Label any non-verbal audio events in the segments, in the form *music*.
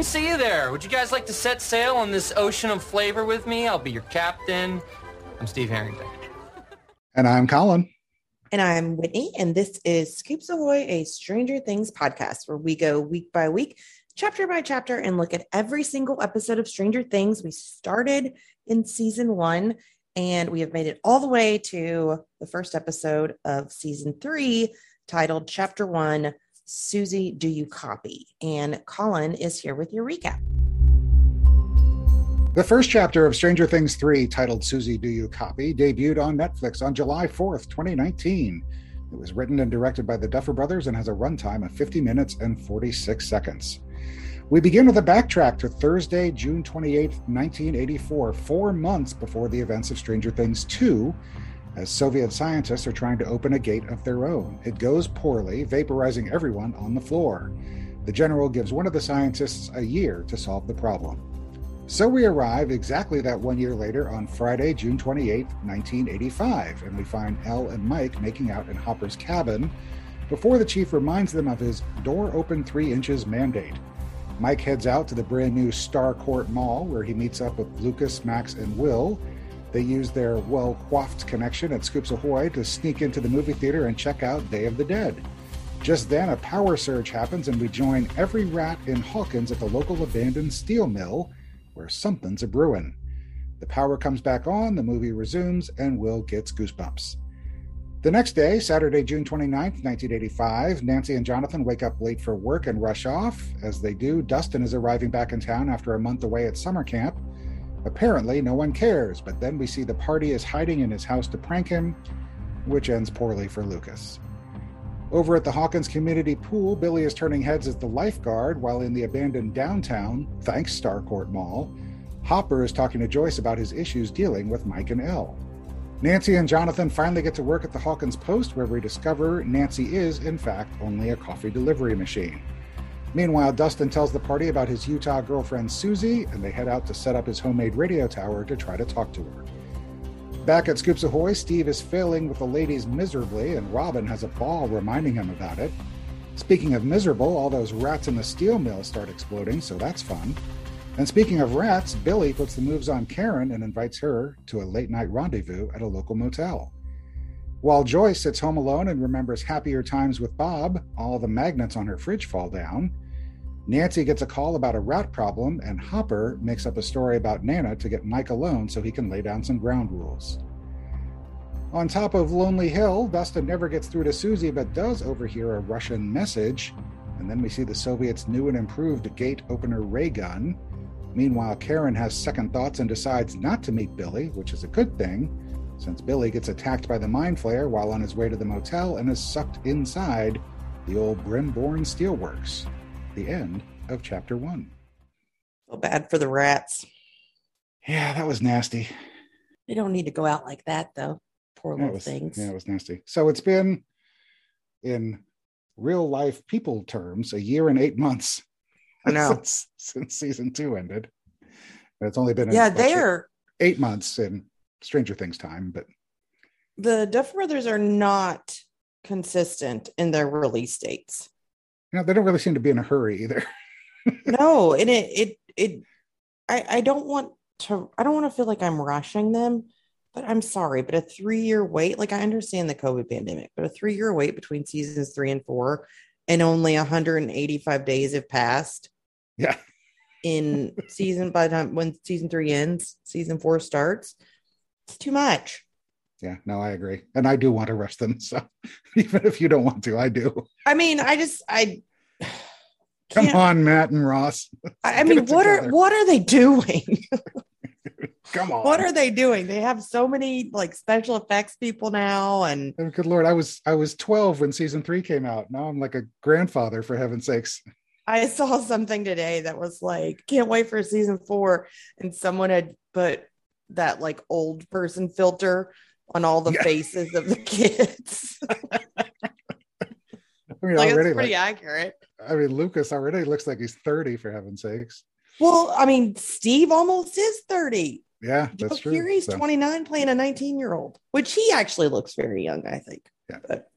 didn't see you there. Would you guys like to set sail on this ocean of flavor with me? I'll be your captain. I'm Steve Harrington. And I'm Colin. And I'm Whitney, and this is Scoops Ahoy, a Stranger Things podcast where we go week by week, chapter by chapter, and look at every single episode of Stranger Things. We started in season one, and we have made it all the way to the first episode of season three, titled Chapter One Susie, Do You Copy? And Colin is here with your recap. The first chapter of Stranger Things 3, titled Susie, Do You Copy, debuted on Netflix on July 4th, 2019. It was written and directed by the Duffer Brothers and has a runtime of 50 minutes and 46 seconds. We begin with a backtrack to Thursday, June 28, 1984, four months before the events of Stranger Things 2, as Soviet scientists are trying to open a gate of their own. It goes poorly, vaporizing everyone on the floor. The general gives one of the scientists a year to solve the problem. So we arrive exactly that one year later on Friday, June 28, 1985, and we find El and Mike making out in Hopper's cabin before the chief reminds them of his door open three inches mandate. Mike heads out to the brand new Starcourt Mall where he meets up with Lucas, Max, and Will. They use their well coiffed connection at Scoops Ahoy to sneak into the movie theater and check out Day of the Dead. Just then, a power surge happens, and we join every rat in Hawkins at the local abandoned steel mill where something's a brewing. The power comes back on, the movie resumes, and Will gets goosebumps. The next day, Saturday, June 29th, 1985, Nancy and Jonathan wake up late for work and rush off. As they do, Dustin is arriving back in town after a month away at summer camp. Apparently, no one cares, but then we see the party is hiding in his house to prank him, which ends poorly for Lucas. Over at the Hawkins Community Pool, Billy is turning heads as the lifeguard, while in the abandoned downtown, thanks Starcourt Mall, Hopper is talking to Joyce about his issues dealing with Mike and El. Nancy and Jonathan finally get to work at the Hawkins Post, where we discover Nancy is, in fact, only a coffee delivery machine. Meanwhile, Dustin tells the party about his Utah girlfriend Susie, and they head out to set up his homemade radio tower to try to talk to her. Back at Scoops Ahoy, Steve is failing with the ladies miserably, and Robin has a ball reminding him about it. Speaking of miserable, all those rats in the steel mill start exploding, so that's fun. And speaking of rats, Billy puts the moves on Karen and invites her to a late night rendezvous at a local motel. While Joyce sits home alone and remembers happier times with Bob, all the magnets on her fridge fall down. Nancy gets a call about a rat problem, and Hopper makes up a story about Nana to get Mike alone so he can lay down some ground rules. On top of Lonely Hill, Dustin never gets through to Susie but does overhear a Russian message, and then we see the Soviets' new and improved gate opener ray gun. Meanwhile, Karen has second thoughts and decides not to meet Billy, which is a good thing, since Billy gets attacked by the mind flayer while on his way to the motel and is sucked inside the old Brimborn Steelworks the end of chapter one. Feel bad for the rats. Yeah, that was nasty. They don't need to go out like that, though. Poor Yeah, little was, things. yeah, it was nasty. So it's been in real life people terms a year and eight months I know. *laughs* since, since season two ended. And it's only been yeah, they're eight months in Stranger Things time, but the Duff brothers are not consistent in their release dates. you know, they don't really seem to be in a hurry either. *laughs* no, and it it it I I don't want to I don't want to feel like I'm rushing them, but I'm sorry, but a 3-year wait, like I understand the COVID pandemic, but a 3-year wait between seasons 3 and 4 and only 185 days have passed Yeah. *laughs* in season by the time when season 3 ends, season 4 starts. It's too much. Yeah, no, I agree. And I do want to rush them. So *laughs* even if you don't want to, I do. I mean, I just I *sighs* Come on, Matt and Ross. I I mean, what are what are they doing? *laughs* Come on. what are they doing? They have so many like special effects people now, and Oh, good lord, I was I was 12 when season three came out. Now I'm like a grandfather for heaven's sakes. I saw something today that was like, can't wait for season four, and someone had put that like old person filter on all the Yeah. faces of the *laughs* kids. I mean, like it's already, pretty like, accurate. I mean, Lucas already looks like he's 30 for heaven's sakes. Well, I mean, Steve almost is 30. Yeah, that's Joe true. Keery's So, 29 playing a 19 year old, which he actually looks very young, I think. Yeah. But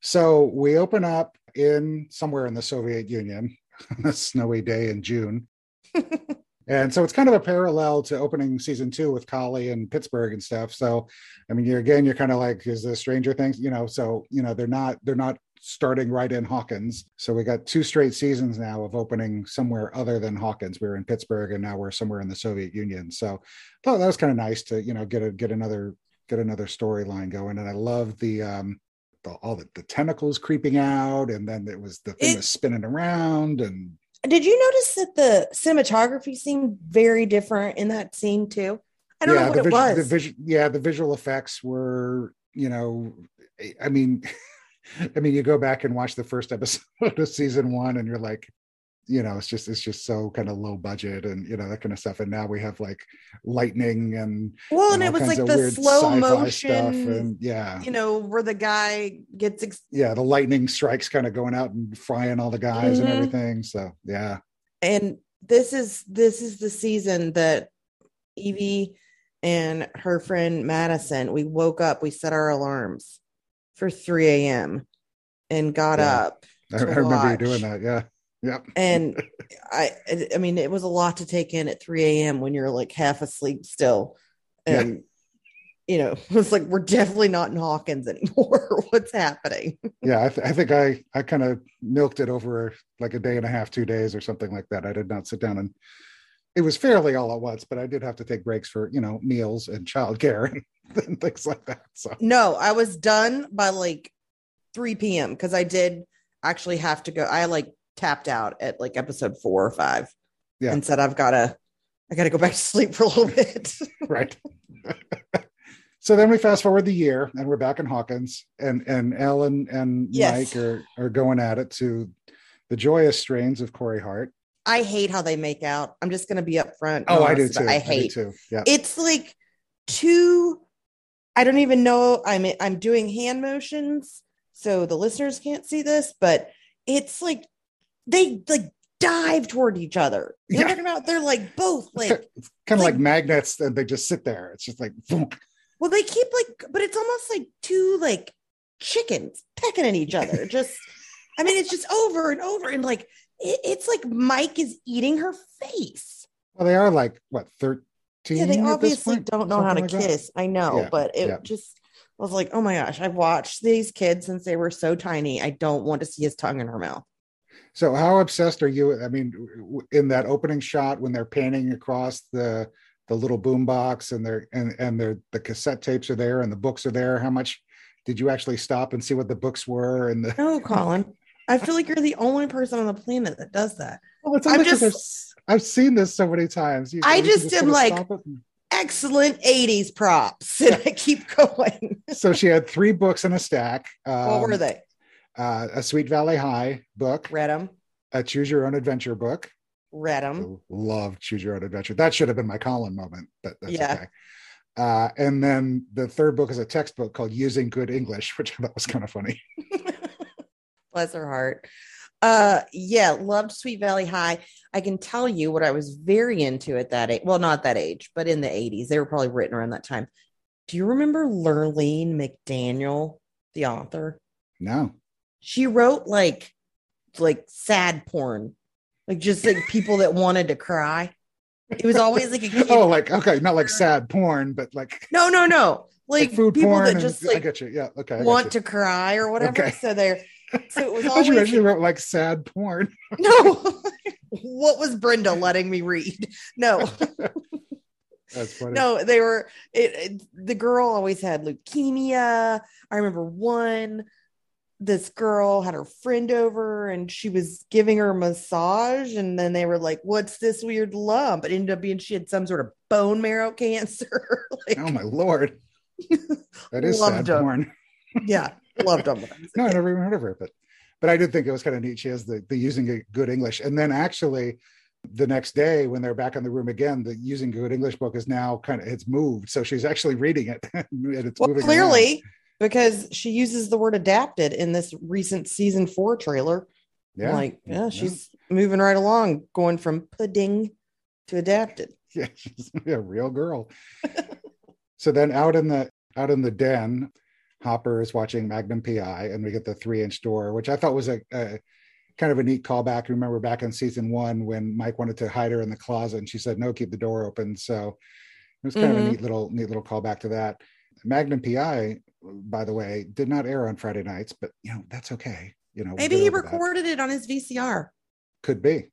so we open up in somewhere in the Soviet Union. *laughs* a snowy day in June. *laughs* and so it's kind of a parallel to opening season two with Kali and Pittsburgh and stuff. So, I mean, you're again, you're kind of like, is this Stranger Things? You know, so you know they're not they're not starting right in Hawkins. So we got two straight seasons now of opening somewhere other than Hawkins. We were in Pittsburgh and now we're somewhere in the Soviet Union. So I thought that was kind of nice to, you know, get a get another get another storyline going. And I love the um the, all the, the tentacles creeping out and then it was the thing It- was spinning around and Did you notice that the cinematography seemed very different in that scene too? I don't know what the it was. The vis- yeah, the visual effects were, you know, I mean, *laughs* I mean, you go back and watch the first episode *laughs* of season one, and you're like, you know, it's just it's just so kind of low budget and you know that kind of stuff. And now we have like lightning and well, and, all it was like the slow motion, and yeah, you know, where the guy gets ex- yeah, the lightning strikes kind of going out and frying all the guys Mhm. and everything. So yeah, and this is this is the season that Evie and her friend Madison, we woke up, we set our alarms for 3 a.m. and got Yeah. up. I, I remember you doing that. Yeah, yep. And *laughs* I I mean, it was a lot to take in at 3 a.m. when you're like half asleep still. Yeah. And you know, *laughs* it's like we're definitely not in Hawkins *laughs* anymore. What's happening? yeah I, th- I think i i kind of milked it over like a day and a half two days or something like that i did not sit down and it was fairly all at once but i did have to take breaks for you know meals and childcare and things like that so No, I was done by like 3 p.m. because I did actually have to go. I like tapped out at like episode four or five Yeah. and said, I've got to, I got to go back to sleep for a little bit. *laughs* right *laughs* so then we fast forward the year and we're back in hawkins and and ellen and Yes. mike are are going at it to the joyous strains of corey hart I hate how they make out. I'm just going to be upfront. oh i do too I hate do too yeah it's like too i don't even know i'm i'm doing hand motions so the listeners can't see this but it's like they like dive toward each other you know Yeah. talking about they're like both like it's kind of like- like magnets and they just sit there it's just like thunk. well they keep like but it's almost like two like chickens pecking at each other just i mean it's just over and over and like it, it's like mike is eating her face well they are like what 13 yeah they obviously point? don't know how to like that? kiss i know Yeah, but it yeah. just I was like oh my gosh i've watched these kids since they were so tiny i don't want to see his tongue in her mouth So, how obsessed are you? I mean, in that opening shot when they're panning across the the little boom box and they're and and they're the cassette tapes are there and the books are there. How much did you actually stop and see what the books were? And the no colin i feel like you're the only person on the planet that does that well, it's I'm just, I've, I've seen this so many times. You- I you can just am like- and- excellent 80s props and i keep going so she had three books in a stack. Um, what were they Uh, a Sweet Valley High book, read them a Choose Your Own Adventure book. read them love choose your own adventure. That should have been my colin moment but that's Yeah. okay. Uh, and then the third book is a textbook called using good english *laughs* which i thought was kind of funny. *laughs* Bless her heart. Uh yeah loved sweet valley high. I can tell you what i was very into at that age well not that age but in the 80s they were probably written around that time. Do you remember Lurlene McDaniel the author? No she wrote like like sad porn like just like people that wanted to cry it was always like a *laughs* kid. oh like okay not like sad porn but like, no no no like, like food people porn that and- just i like get you yeah okay I want to cry or whatever Okay. so they're so it was *laughs* I thought you always actually wrote like sad porn *laughs* No. what was Brenda letting me read? No, that's funny no, they were. It, it- the girl always had leukemia. I remember one. This girl had her friend over, and she was giving her a massage, and then they were like, "What's this weird lump?" It ended up being she had some sort of bone marrow *laughs* cancer. like, oh my lord that is Loved sad porn yeah, loved them. *laughs* no, I never even heard of her, but but I did think it was kind of neat. She has the the using a good English, and then actually the next day when they're back in the room again, the using good English book is now kind of it's moved, so she's actually reading it, *laughs* and it's Well, moving clearly, because she uses the word adapted in this recent season four trailer. Yeah, I'm like, yeah, she's moving right along, going from pudding to adapted. *laughs* yeah, she's a real girl. so then out in the out in the den, Hopper is watching Magnum PI, and we get the three inch door, which I thought was a, a kind of a neat callback. Remember back in season one when Mike wanted to hide her in the closet and she said, no, keep the door open. So it was kind mm-hmm. of a mm-hmm. neat little, neat little callback to that. Magnum PI, by the way, did not air on Friday nights, but you know, that's okay. You know, maybe he recorded that. it on his VCR. Could be.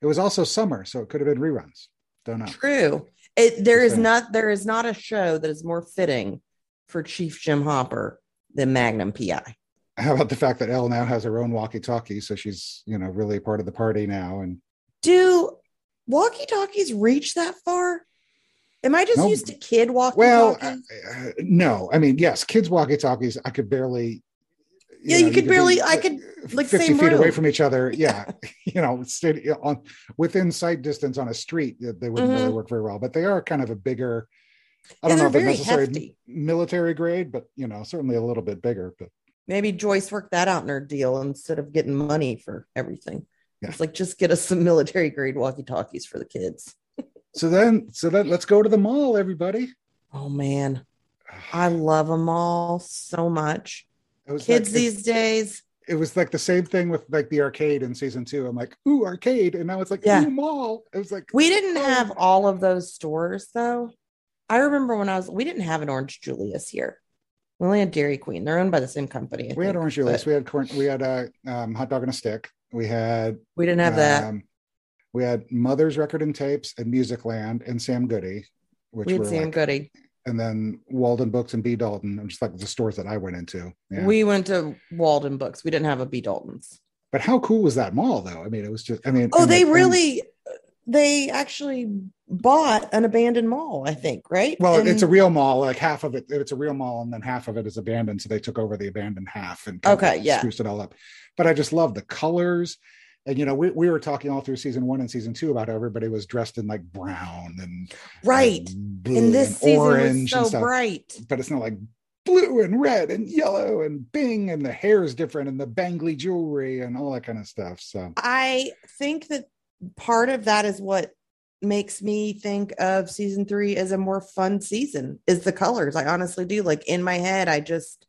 It was also summer, so it could have been reruns. Don't know. True. It, there is not there is not a show that is more fitting for Chief Jim Hopper than Magnum PI. How about the fact that El now has her own walkie-talkie, so she's you know really part of the party now? And do walkie-talkies reach that far? Am I just no. used to kid walkie? Well, uh, uh, no. I mean, yes, kids walkie-talkies. I could barely. You yeah, know, you could barely. I could like fifty feet room. away from each other. Yeah, *laughs* you know, stay on within sight distance on a street. They wouldn't mm-hmm. really work very well, but they are kind of a bigger. I don't know if they're necessarily hefty. military grade, but you know, certainly a little bit bigger. But maybe Joyce worked that out in her deal instead of getting money for everything. Yeah. It's like just get us some military grade walkie talkies for the kids. So then, so then let's go to the mall, everybody. Oh man, I love them all so much. Kids like, these days. It was like the same thing with like the arcade in season two. I'm like, ooh, arcade, and now it's like, yeah. ooh, mall. It was like we didn't oh. have all of those stores though. I remember when I was, we didn't have an Orange Julius here. We only had Dairy Queen. They're owned by the same company. I we think, had Orange Julius. But... We had corn. We had a um, hot dog and a stick. We had. We didn't have um, that. We had Mother's Record and Tapes and Music Land and Sam Goody, which we had were Sam like, Goody, and then Walden Books and B Dalton. I'm just like the stores that I went into. Yeah. We went to Walden Books. We didn't have a B Dalton's. But how cool was that mall, though? I mean, it was just. I mean, oh, they really, and, they actually bought an abandoned mall, I think, right? Well, and, it's a real mall. Like half of it, it's a real mall, and then half of it is abandoned. So they took over the abandoned half and okay, yeah, spruced it all up. But I just love the colors. And you know, we, we were talking all through season one and season two about how everybody was dressed in like brown and right. And, and this and season orange so bright. But it's not like blue and red and yellow and bing and the hair is different and the bangly jewelry and all that kind of stuff. So I think that part of that is what makes me think of season three as a more fun season is the colors. I honestly do. Like in my head, I just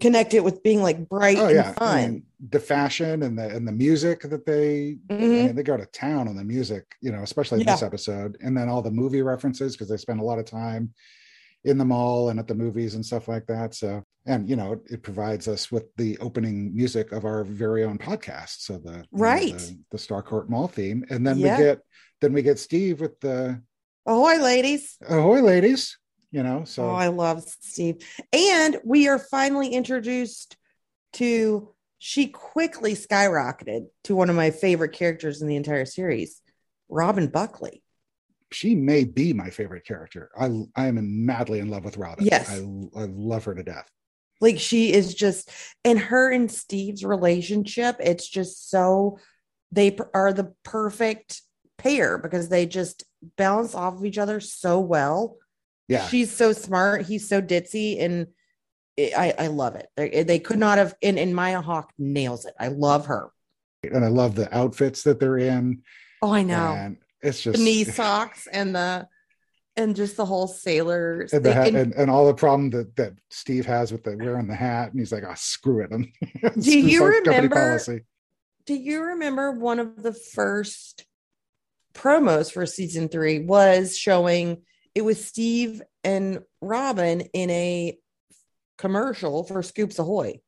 connect it with being like bright oh, yeah. fun. I mean, the fashion and the and the music that they mm-hmm. I mean, they go to town on the music, you know, especially yeah. this episode, and then all the movie references because they spend a lot of time in the mall and at the movies and stuff like that. So, and you know, it provides us with the opening music of our very own podcast. So the right know, the, the Starcourt Mall theme, and then yeah. we get then we get Steve with the ahoy ladies, ahoy ladies. You know, so oh, I love Steve, and we are finally introduced to. She quickly skyrocketed to one of my favorite characters in the entire series, Robin Buckley she may be my favorite character. I I am madly in love with Robin. Yes, I, I love her to death. Like she is just, and her and Steve's relationship, it's just so they are the perfect pair because they just balance off of each other so well. Yeah, she's so smart. He's so ditzy, and I I love it. They, they could not have. And, and Maya Hawke nails it. I love her, and I love the outfits that they're in. Oh, I know. And it's just the knee socks and the and just the whole sailors and, the hat, and, and, all the problem that that Steve has with the wearing the hat, and he's like, "Oh, screw it." *laughs* do you remember? Do you remember one of the first promos for season three was showing it was Steve and Robin in a commercial for Scoops Ahoy.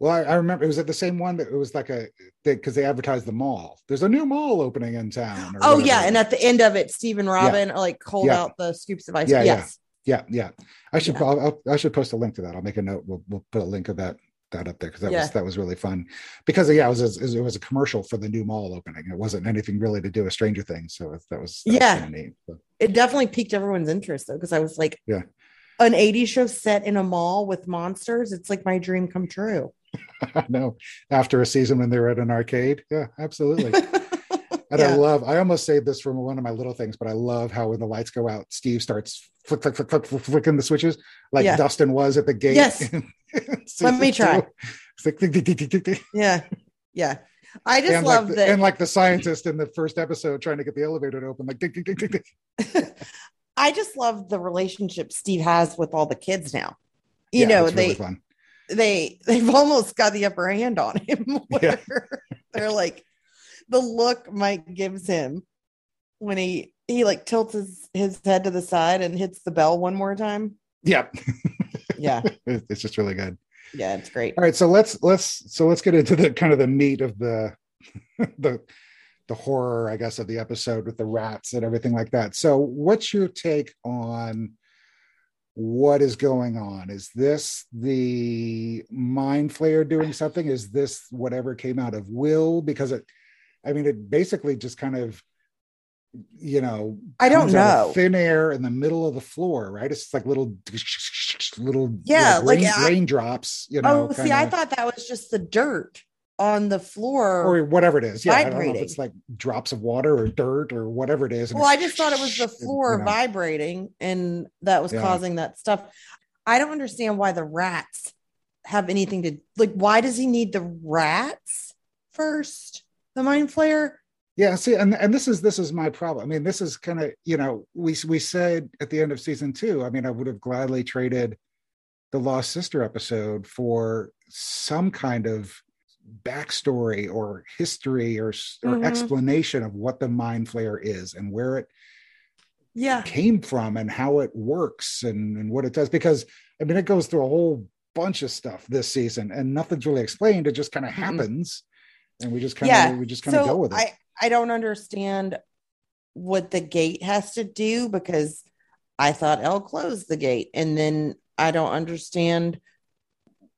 Well, I, I, remember it was at the same one that it was like a because they, they, advertised the mall. There's a new mall opening in town. Oh whatever. yeah, and at the end of it, Stephen Robin yeah. like hold yeah. out the scoops of ice. Yeah, yes. yeah, yeah, yeah. I should. I'll, I'll, i should post a link to that. I'll make a note. We'll, we'll put a link of that that up there because that was that was really fun. Because yeah, it was a, it was a commercial for the new mall opening. It wasn't anything really to do with Stranger Things, so that was that yeah. Was neat, It definitely piqued everyone's interest though, because I was like, yeah, an 80s show set in a mall with monsters. It's like my dream come true. *laughs* I know. After a season when they were at an arcade. Yeah, absolutely. *laughs* and yeah. I love, I almost saved this from one of my little things, but I love how when the lights go out, Steve starts flick, flick, flick, flick, flicking the switches like yeah. Dustin was at the gate. Yes. *laughs* Let me try. Like, yeah. Yeah. I just and love like that. And like the scientist in the first episode trying to get the elevator to open, like, I just love the relationship Steve has with all the kids now. You yeah, know, they, really they they've almost got the upper hand on him. *laughs* yeah. They're like the look Mike gives him when he he like tilts his, his head to the side and hits the bell one more time. Yep. Yeah. *laughs* it's just really good. Yeah, it's great. All right, so let's let's so let's get into the kind of the meat of the *laughs* the the horror, I guess, of the episode with the rats and everything like that. So, what's your take on what is going on? Is this the mind flayer doing something? Is this whatever came out of Will? Because it, I mean, it basically just kind of, you know, I don't of know. thin air in the middle of the floor, right? It's like little, little, Yeah, like, rain- I- raindrops. You oh, know, oh, see, I thought that was just the dirt on the floor. or whatever it is. Yeah, I don't know if it's like drops of water or dirt or whatever it is. well, I just thought it was the floor you know. vibrating and that was Yeah. causing that stuff. I don't understand why the rats have anything to like. Why does he need the rats first? The mind flayer? Yeah, see, and and this is this is my problem. I mean, this is kind of you know we we said at the end of season two. I mean, I would have gladly traded the Lost Sister episode for some kind of backstory or history or Mhm. explanation of what the mind flayer is and where it Yeah. came from and how it works and, and what it does because i mean it goes through a whole bunch of stuff this season and nothing's really explained it just kind of Mm-mm. happens and we just kind Yeah, of we just kind of go with it I, I don't understand what the gate has to do because I thought El closed the gate. And then I don't understand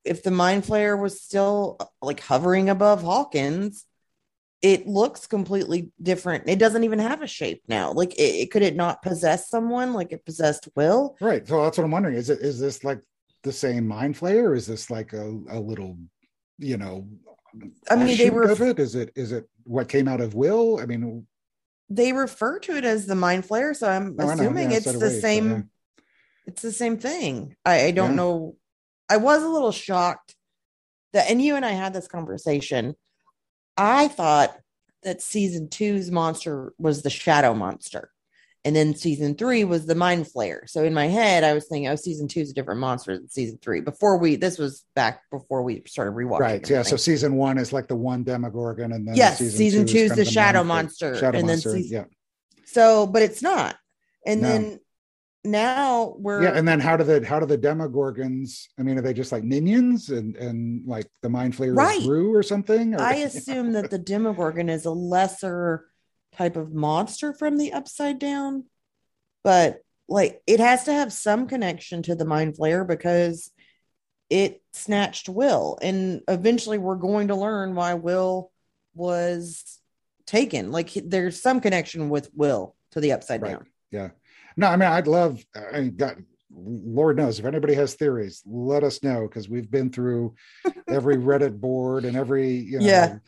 if the mind flayer was still like hovering above Hawkins. It looks completely different. It doesn't even have a shape now. Like it, it could it not possess someone like it possessed Will? right so that's what i'm wondering is it is this like the same mind flayer or is this like a, a little you know I mean, they were of it is it is it what came out of will i mean they refer to it as the mind flayer, so I'm oh, No, assuming Yeah, it's so the so, same. yeah. It's the same thing. I, I don't Yeah. know. I was a little shocked that, and you and I had this conversation. I thought that season two's monster was the shadow monster, and then season three was the mind flayer. So in my head, I was thinking, oh, season two is a different monster than season three. Before we, this was back before we started rewatching. right yeah so season one is like the one demogorgon and then yes, season, two is the of shadow flayer- monster, shadow and then monster season, yeah so, but it's not. And No. then now we're yeah and then how do the how do the demogorgons i mean are they just like minions and and like the mind flayer Right. grew or something or, I assume that the Demogorgon is a lesser type of monster from the Upside Down, but like it has to have some connection to the Mind Flayer because it snatched Will, and eventually we're going to learn why Will was taken. Like there's some connection with Will to the Upside Right. Down. yeah no i mean i'd love i mean god lord knows if anybody has theories let us know because we've been through every *laughs* reddit board and every you know Yeah.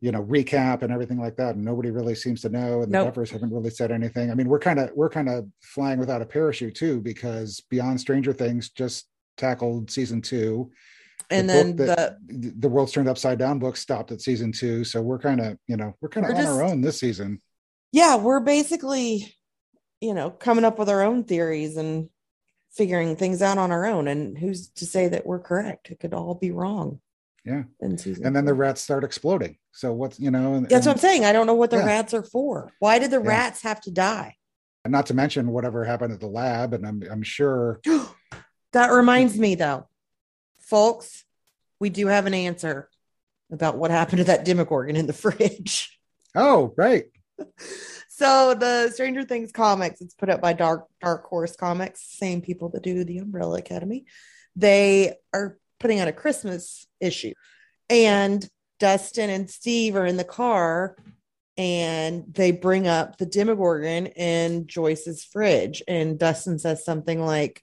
you know recap and everything like that and nobody really seems to know and the Nope. Duffers haven't really said anything i mean we're kind of we're kind of flying without a parachute too because beyond stranger things just tackled season two And the then the the world's turned upside down book stopped at season two so we're kind of you know we're kind of on just- our own this season yeah, we're basically, you know, coming up with our own theories and figuring things out on our own. And who's to say that we're correct? It could all be wrong. Yeah. And then the rats start exploding so what's you know and, That's what I'm saying. I don't know what the Yeah. rats are for. Why did the Yeah. rats have to die? and not to mention whatever happened at the lab and i'm, I'm sure *gasps* that reminds me, though, folks, we do have an answer about what happened to that Demogorgon in the *laughs* fridge. oh right *laughs* so the Stranger Things comics, it's put up by Dark Dark Horse Comics, same people that do the Umbrella Academy. They are putting out a Christmas issue, and Dustin and Steve are in the car, and they bring up the Demogorgon in Joyce's fridge, and Dustin says something like,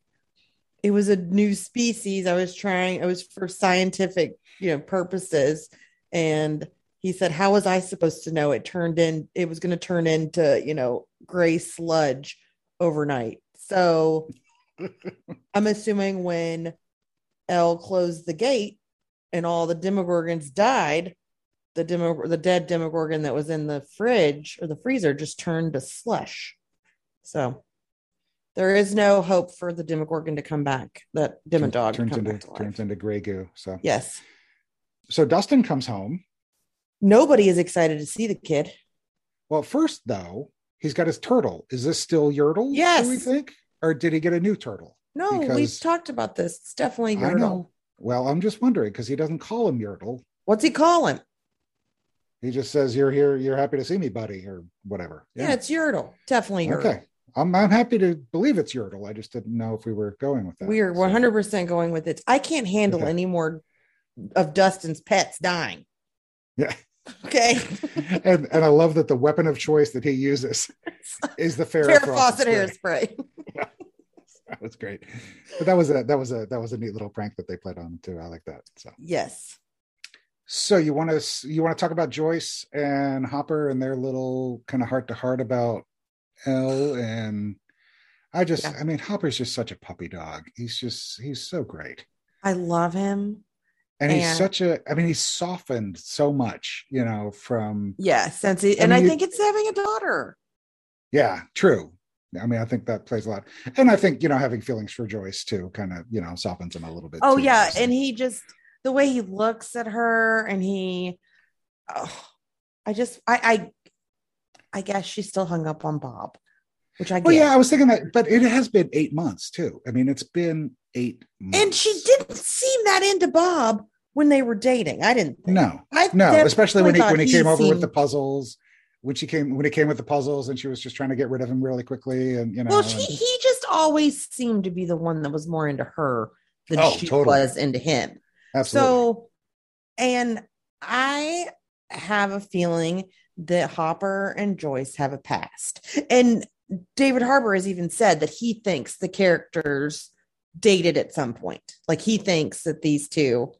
"It was a new species. I was trying. It was for scientific, you know, purposes." And he said, How was I supposed to know it turned in? It was going to turn into, you know, gray sludge overnight. So *laughs* I'm assuming when El closed the gate and all the demogorgons died, the demo the dead demogorgon that was in the fridge or the freezer just turned to slush. So there is no hope for the demogorgon to come back. That demodog to turns into back to life. turns into gray goo so Yes. so dustin comes home Nobody is excited to see the kid. Well, first though, he's got his turtle. Is this still Yertle? Yes. Do we think, or did he get a new turtle? No, we've talked about this. It's definitely I know. Well, I'm just wondering because he doesn't call him Yertle. What's he call him? He just says, "You're here. You're happy to see me, buddy," or whatever. Yeah, it's Yertle. Definitely Yertle. okay. I'm I'm happy to believe it's Yertle. I just didn't know if we were going with that. We are 100% going with it. I can't handle Okay. any more of Dustin's pets dying. Yeah. Okay. *laughs* and and I love that the weapon of choice that he uses *laughs* is the Farrah, Farrah Fawcett Fawcett spray. hairspray. *laughs* That was great. But that was a that was a that was a neat little prank that they played on too. I like that. So Yes. so you want to you want to talk about Joyce and Hopper and their little kind of heart to heart about El and I just Yeah. I mean Hopper's just such a puppy dog. He's just he's so great. I love him. And he's And- such a I mean he's softened so much, you know, from Yeah. Since he and I, mean, you- think it's having a daughter. Yeah, true. I mean, I think that plays a lot, and I think you know having feelings for Joyce too kind of you know softens him a little bit. Oh, too, yeah. so. And he just, the way he looks at her and he, oh, I just, I, I, I guess she's still hung up on Bob, which I get. well, yeah, I was thinking that, but it has been eight months too. I mean, it's been eight. Months. And she didn't seem that into Bob when they were dating. I didn't. think. No, I no, especially when he when he came over with the puzzles. When she came when he came with the puzzles, and she was just trying to get rid of him really quickly, and you know. Well, and- he he just always seemed to be the one that was more into her than Oh, she totally. was into him. absolutely. So, and I have a feeling that Hopper and Joyce have a past. And David Harbour has even said that he thinks the characters dated at some point. Like he thinks that these two.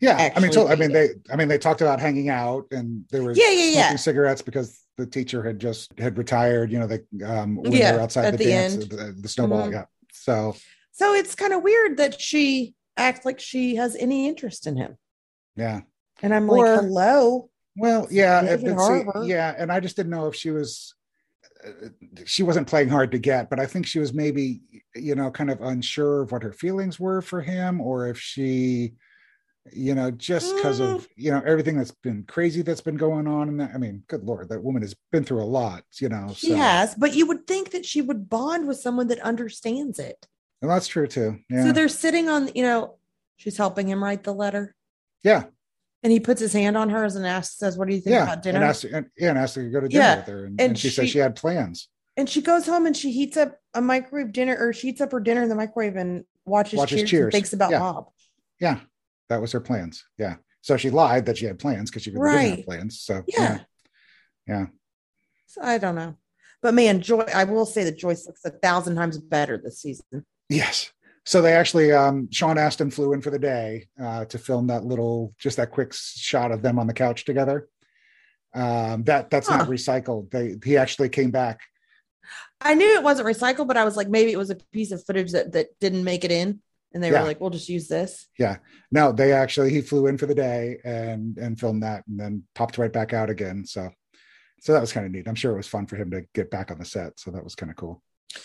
yeah, I mean, so, I mean, they. I mean, they talked about hanging out, and they were Yeah, yeah, smoking yeah. cigarettes because the teacher had just had retired. You know, they um, when Yeah, they were outside the, the dance, end. the, the snowball. Mhm. Yeah, so So it's kind of weird that she acts like she has any interest in him. yeah. And I'm Or- like, hello. Well, yeah, see, yeah, and I just didn't know if she was. She wasn't playing hard to get, but I think she was maybe, you know, kind of unsure of what her feelings were for him, or if she, you know, just because of mm. you know everything that's been crazy that's been going on. And I mean, good lord, that woman has been through a lot, you know. She so has, but you would think that she would bond with someone that understands it. and that's true too. Yeah, So they're sitting on, you know, she's helping him write the letter. yeah, And he puts his hand on hers and asks, says, What do you think yeah. about dinner? And asked, and, yeah, and asked her to go to dinner Yeah, with her, and, and and she, she- she had plans. And she goes home and she heats up a microwave dinner or she heats up her dinner in the microwave and watches, Watches cheers, Cheers. and thinks about Yeah. Bob. Yeah, that was her plans. Yeah, so she lied that she had plans because she really didn't have plans. So Yeah. yeah. So I don't know. But man, Joy, I will say that Joyce looks a thousand times better this season. Yes. So they actually, um, Sean Astin flew in for the day uh, to film that little, just that quick shot of them on the couch together. Um, that that's Huh. not recycled. They he actually came back. I knew it wasn't recycled, but I was like, maybe it was a piece of footage that, that didn't make it in. And they Yeah. were like, we'll just use this. Yeah. No, they actually he flew in for the day and and filmed that and then popped right back out again. So so that was kind of neat. I'm sure it was fun for him to get back on the set. So that was kind of cool.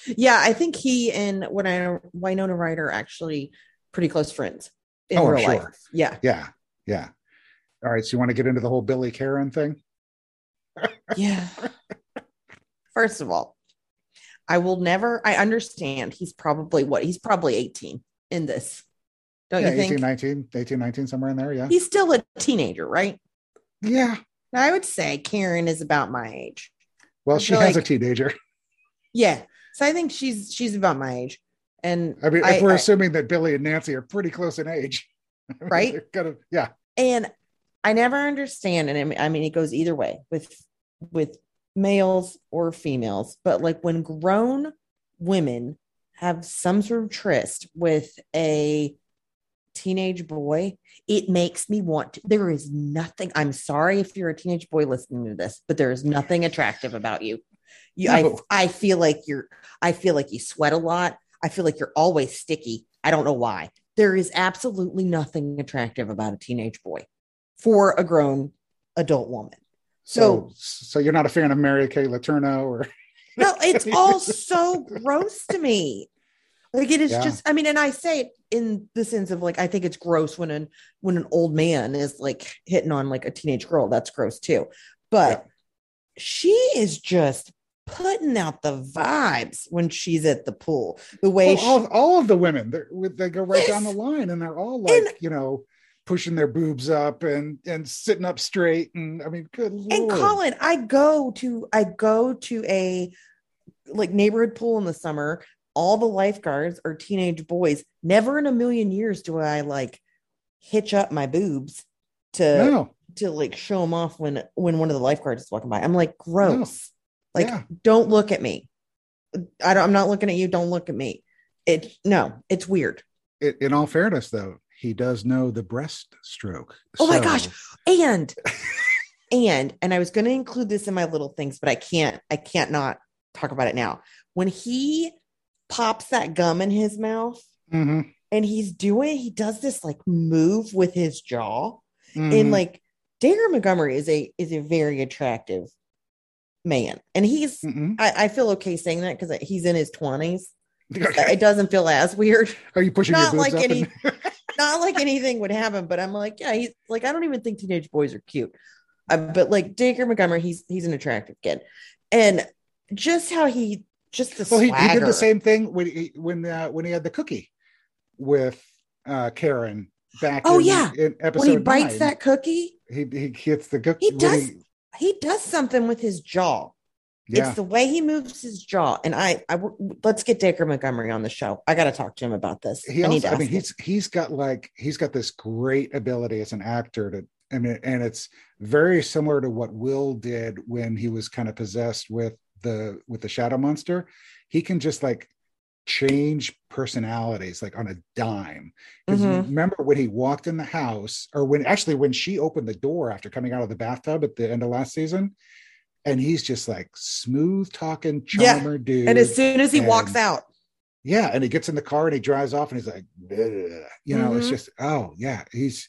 Yeah, I think he and Winona, Winona Ryder are actually pretty close friends in Oh, real sure. life. Yeah. Yeah, yeah. All right. So you want to get into the whole Billy Karen thing? Yeah. First of all, I will never, I understand he's probably what? He's probably 18 in this. Don't yeah, you think? 18, 19, 18, 19, somewhere in there. Yeah. He's still a teenager, right? Yeah. I would say Karen is about my age. Well, I she has a teenager. Yeah. So I think she's she's about my age. And I mean, if I- we're I- assuming that Billy and Nancy are pretty close in age, *laughs* Right? Kind of, yeah. and I never understand, and I mean, I mean, it goes either way with with males or females, but like when grown women have some sort of tryst with a teenage boy, it makes me want to. There is nothing. I'm sorry if you're a teenage boy listening to this, but there is nothing attractive about you. You, No. I, I feel like you're. I feel like you sweat a lot. I feel like you're always sticky. I don't know why. There is absolutely nothing attractive about a teenage boy for a grown adult woman. So, so you're not a fan of Mary Kay Letourneau or *laughs* No, it's *laughs* all so gross to me. Like it is Yeah. just, I mean, and I say it in the sense of like, I think it's gross when an when an old man is like hitting on like a teenage girl. That's gross too. But she is just putting out the vibes when she's at the pool. The way Well, she, all, all of the women, they're, go right down the line, and they're all like, And- you know, pushing their boobs up and and sitting up straight. And I mean, good lord. and Colin, I go to I go to a like neighborhood pool in the summer. All the lifeguards are teenage boys. Never in a million years do I like hitch up my boobs to no, to like show them off when when one of the lifeguards is walking by. I'm like, gross. Like, Yeah. don't look at me. I don't, I'm not looking at you. Don't look at me. It no, it's weird. in, in all fairness, though, he does know the breaststroke. Oh my gosh. *laughs* And and and I was going to include this in my little things, but I can't. I can't not talk about it now. When he pops that gum in his mouth Mhm, and he's doing, he does this like move with his jaw. mhm. And like Dacre Montgomery is a is a very attractive man, and he's. I, I feel okay saying that because he's in his twenties. *laughs* Okay. It doesn't feel as weird. Are you pushing not like up? any- and- *laughs* Not like anything would happen, but I'm like, yeah, he's like, I don't even think teenage boys are cute. Uh, but like Dacre Montgomery, he's he's an attractive kid, and just how he just the well, he, he did the same thing when he when uh, when he had the cookie with uh, Karen back. Oh, in, yeah. in episode when he bites nine. that cookie. he he hits the cookie. He does. He does something with his jaw. yeah, It's the way he moves his jaw. And I, I let's get Dacre Montgomery on the show. I got to talk to him about this. he I need also, to I mean, he's he's got like he's got this great ability as an actor to. I mean, and it's very similar to what Will did when he was kind of possessed with the with the shadow monster. He can just like change personalities like on a dime. Because Mhm. remember when he walked in the house, or when actually when she opened the door after coming out of the bathtub at the end of last season, and he's just like smooth talking Yeah. charmer dude. and as soon as he walks out, Yeah, and he gets in the car and he drives off and he's like, "Ugh." you know, it's Mhm. just oh yeah, he's.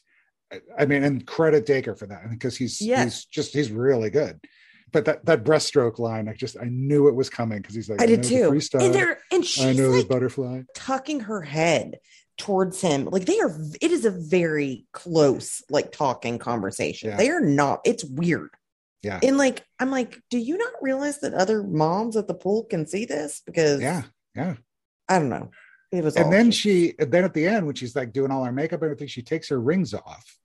I mean, and credit Dacre for that because he's Yes. he's just he's really good. But that that breaststroke line, I just I knew it was coming because he's like, I did know too. freestyle, And they're and I she's know like the butterfly. tucking her head towards him. Like they are, it is a very close, like talking conversation. Yeah. They are not, it's weird. Yeah. And like, I'm like, do you not realize that other moms at the pool can see this? Because Yeah, yeah. I don't know. It was And then she, then at the end when she's like doing all her makeup and everything, she takes her rings off.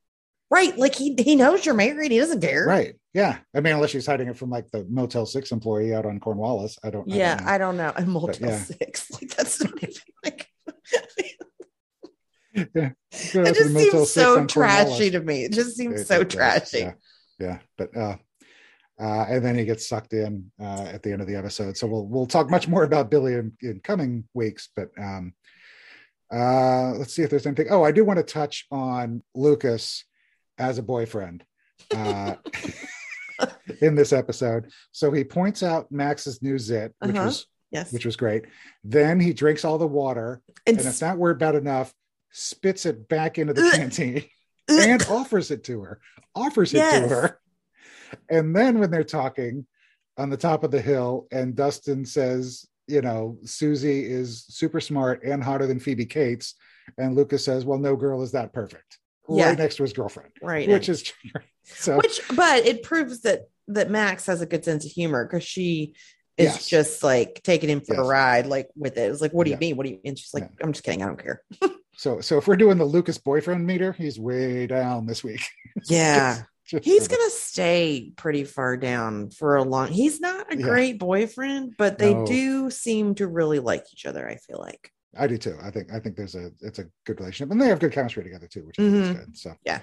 Right. Like he, he knows you're married. He doesn't care. Right? Yeah. I mean, unless she's hiding it from like the Motel Six employee out on Cornwallis. I don't. Know. Yeah. I don't know. And Motel yeah. Six. *laughs* Like that's not even like, *laughs* don't it Go out to the just seems 6 so trashy to me. It just seems It- so it trashy. Yeah, yeah. But uh, uh, and then he gets sucked in uh, at the end of the episode. So we'll we'll talk much more about Billy in, in coming weeks. But um, uh, let's see if there's anything. Oh, I do want to touch on Lucas as a boyfriend uh, *laughs* in this episode. So he points out Max's new zit, which Uh-huh. was Yes. which was great. Then he drinks all the water, And and if that were bad enough, spits it back into the canteen and offers it to her. Offers it Yes. to her. And then when they're talking on the top of the hill, and Dustin says, you know, Susie is super smart and hotter than Phoebe Cates. And Lucas says, Well, no girl is that perfect. Yeah. Right next to his girlfriend. right. Which is *laughs* so which but it proves that that max has a good sense of humor because she is Yes. just like taking him for Yes. ride like with it it's like what do you Yeah. mean what do you and she's like i'm just kidding i don't care *laughs* so so if we're doing the Lucas boyfriend meter, he's way down this week. *laughs* yeah Just he's gonna stay pretty far down for a long he's not a Yeah. great boyfriend but they No. do seem to really like each other i feel like I do too. I think I think there's a it's a good relationship, and they have good chemistry together too, which think is mm-hmm. good. So Yeah.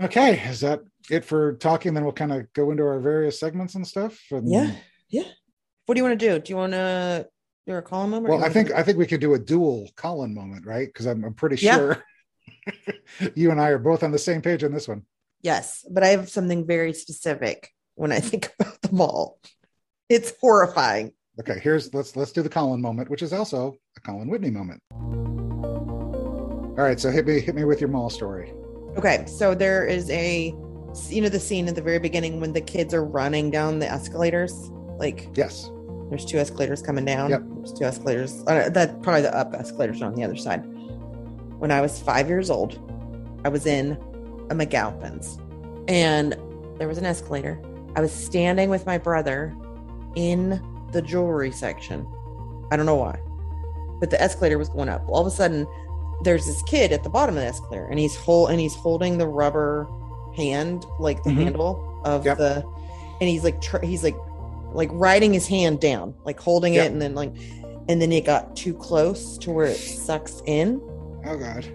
Okay, is that it for talking? Then we'll kind of go into our various segments and stuff. And, Yeah. yeah what do you want to do do you want to do a call moment Well, I think I think we could do a dual Colin moment, right? Because I'm I'm pretty Yeah. sure *laughs* you and I are both on the same page on this one. yes but i have something very specific when i *laughs* think about the mall. it's horrifying Okay, here's let's let's do the Colin moment, which is also a Colin Whitney moment. All right, so hit me hit me with your mall story. Okay, so there is a, you know, the scene at the very beginning when the kids are running down the escalators. Like Yes. there's two escalators coming down. Yep. There's two escalators. Uh, that probably the up escalators are on the other side. When I was five years old, I was in a McAlpin's, and there was an escalator. I was standing with my brother in the jewelry section. I don't know why, but the escalator was going up. All of a sudden, there's this kid at the bottom of the escalator, and he's hold and he's holding the rubber hand, like the Mhm. handle of Yep. the, and he's like tr- he's like like riding his hand down, like holding Yep. it, and then like, and then it got too close to where it sucks in. Oh God.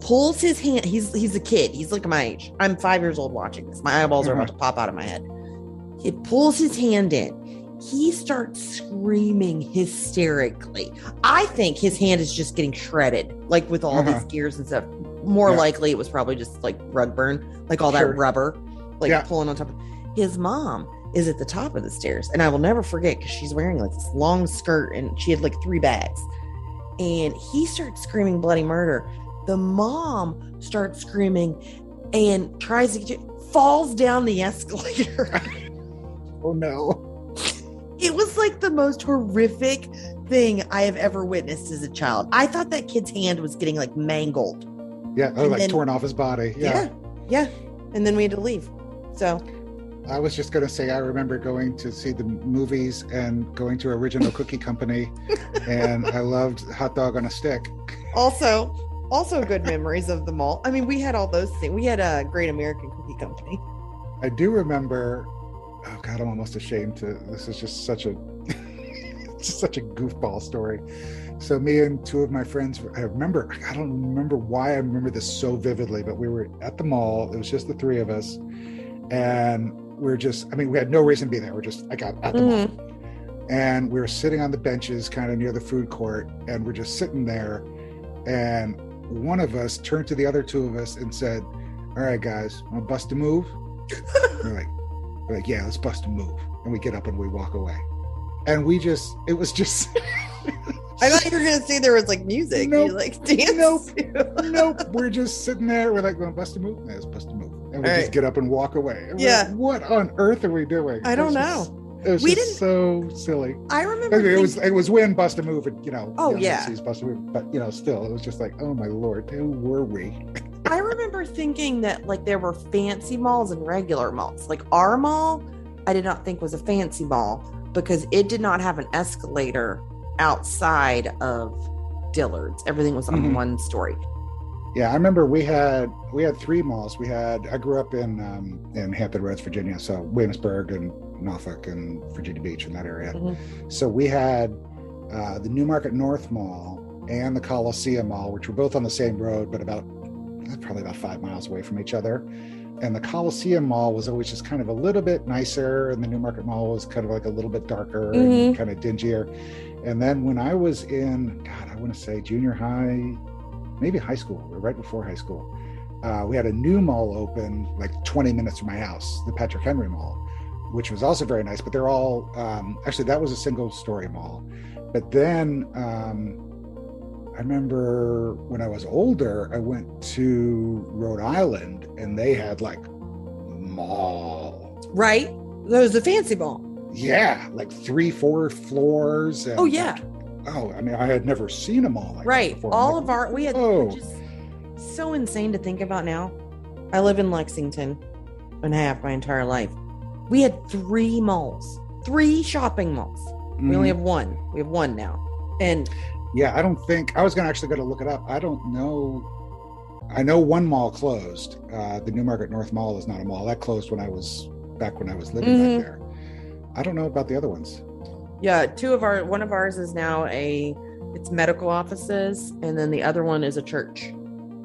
Pulls his hand. He's he's a kid. He's like my age. I'm five years old watching this. My eyeballs are about to pop out of my head. He pulls his hand in. He starts screaming hysterically. I think his hand is just getting shredded, like with all Uh-huh. these gears and stuff. More Yeah. likely, it was probably just like rug burn, like all Sure. that rubber, like Yeah. pulling on top. of His mom is at the top of the stairs, and I will never forget because she's wearing like this long skirt, and she had like three bags. And he starts screaming bloody murder. The mom starts screaming and tries to get falls down the escalator. *laughs* Oh no. It was like the most horrific thing I have ever witnessed as a child. I thought that kid's hand was getting like mangled. Yeah. Oh, like then- torn off his body. Yeah. yeah. And then we had to leave. So, I was just going to say, I remember going to see the movies and going to Original Cookie Company, *laughs* and I loved hot dog on a stick. also, also good memories of the mall. I mean, we had all those things. We had a Great American Cookie Company. I do remember. Oh God, I'm almost ashamed to. This is just such a, *laughs* such a goofball story. So me and two of my friends. I remember. I don't remember why I remember this so vividly, but we were at the mall. It was just the three of us, and we are just. I mean, we had no reason to be there. We're just I got at the mall. Mm-hmm. and we were sitting on the benches kind of near the food court and we're just sitting there and one of us turned to the other two of us and said all right guys want to bust a move *laughs* we're like we're like yeah let's bust a move and we get up and we walk away and we just it was just *laughs* I thought you were going to say there was like music. Nope. You like dance. Nope. *laughs* nope we're just sitting there we're like going bust a move let's bust a move and we All just right. get up and walk away And Yeah. like, what on earth are we doing I don't just- it was We just so silly I remember. it was it was when Bust a Move, and you know. Oh, you know, yeah. A Move, but you know, still, it was just like, oh my lord, who were we? I remember thinking that like there were fancy malls and regular malls. Like our mall, I did not think was a fancy mall because it did not have an escalator outside of Dillard's. Everything was on Mhm. one story. Yeah, I remember we had we had three malls. We had I grew up in um, in Hampton Roads, Virginia, so Williamsburg and Norfolk and Virginia Beach in that area. Mhm. So we had uh, the Newmarket North Mall and the Coliseum Mall, which were both on the same road, but about probably about five miles away from each other. And the Coliseum Mall was always just kind of a little bit nicer, and the Newmarket Mall was kind of like a little bit darker and Mhm. kind of dingier. And then when I was in, God, I want to say junior high, maybe high school, or right before high school, uh, we had a new mall open like 20 minutes from my house, the Patrick Henry Mall, which was also very nice. But they're all um, actually that was a single story mall. But then um, I remember when I was older, I went to Rhode Island and they had like mall. Right? That was a fancy mall. Yeah, like three, four floors. And Oh yeah, Oh, I mean, I had never seen a mall like right. before. All Like, of our we had Oh. is so insane to think about now. I live in Lexington and have my entire life. We had three malls, three shopping malls. We only mm, have one. We have one now. And Yeah, I don't think I was gonna actually going to look it up. I don't know. I know one mall closed. Uh, the Newmarket North Mall is not a mall. That closed when I was back when I was living Mhm. back there. I don't know about the other ones. yeah, two of our one of ours is now a it's medical offices, and then the other one is a church.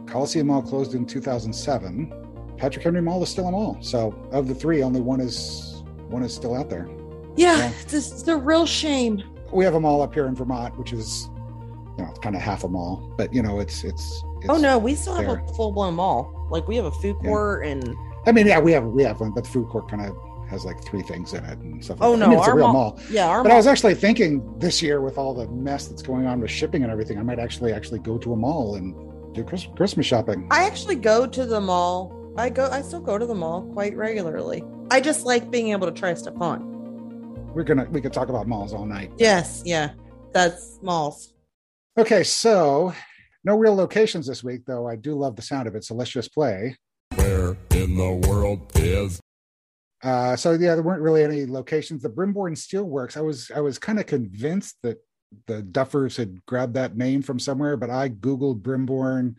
Coliseum Mall closed in 2007. Patrick Henry Mall is still a mall. So of the three, only one is one is still out there. Yeah, Yeah. it's, just, it's a real shame. We have a mall up here in Vermont, which is you know kind of half a mall, but you know it's it's. it's oh no, we still have a full blown mall. Like we have a food Yeah. court and I mean, yeah, we have we have one, but the food court kind of has like three things in it and stuff. Like Oh, that. I no, mean, it's a real mall- mall. yeah, our But I was actually thinking this year with all the mess that's going on with shipping and everything, I might actually actually go to a mall and do Chris- Christmas shopping. I actually go to the mall. I go. I still go to the mall quite regularly. I just like being able to try stuff on. We're gonna we could talk about malls all night. Yes, yeah. That's Smalls. Okay, so no real locations this week, though I do love the sound of it. So let's just play. Where in the world is Uh, so yeah, there weren't really any locations. The Brimborn Steelworks. I was I was kind of convinced that the Duffers had grabbed that name from somewhere, but I googled Brimborn,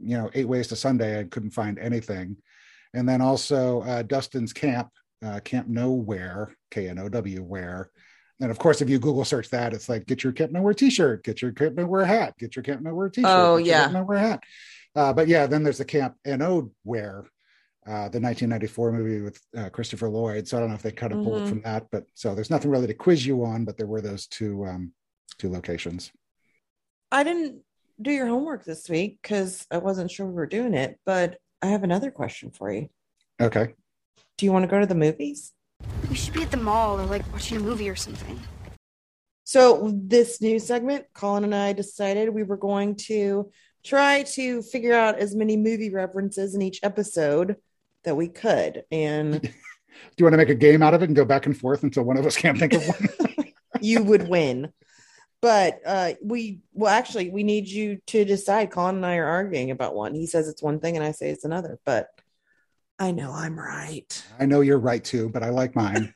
you know, eight ways to Sunday. I couldn't find anything. And then also uh, Dustin's Camp, uh, Camp Nowhere, K N O W Where. And of course, if you Google search that, it's like get your Camp wear T-shirt, get your Camp Nowhere hat, get your Camp wear T-shirt. Oh, get yeah. Camp Nowhere hat. Uh, but yeah, then there's the Camp N.O. Where, uh, the 1994 movie with uh, Christopher Lloyd. So I don't know if they kind of pulled Mhm. it from that, but so there's nothing really to quiz you on, but there were those two um, two locations. I didn't do your homework this week because I wasn't sure we were doing it, but I have another question for you. Okay. Do you want to go to the movies? We should be at the mall or like watching a movie or something. So, this new segment, Colin and I decided we were going to try to figure out as many movie references in each episode that we could. And *laughs* Do you want to make a game out of it and go back and forth until one of us can't think of one? *laughs* *laughs* you would win. But uh, we, well, actually, we need you to decide. Colin and I are arguing about one. He says it's one thing, and I say it's another. But I know I'm right. I know you're right too, but I like mine.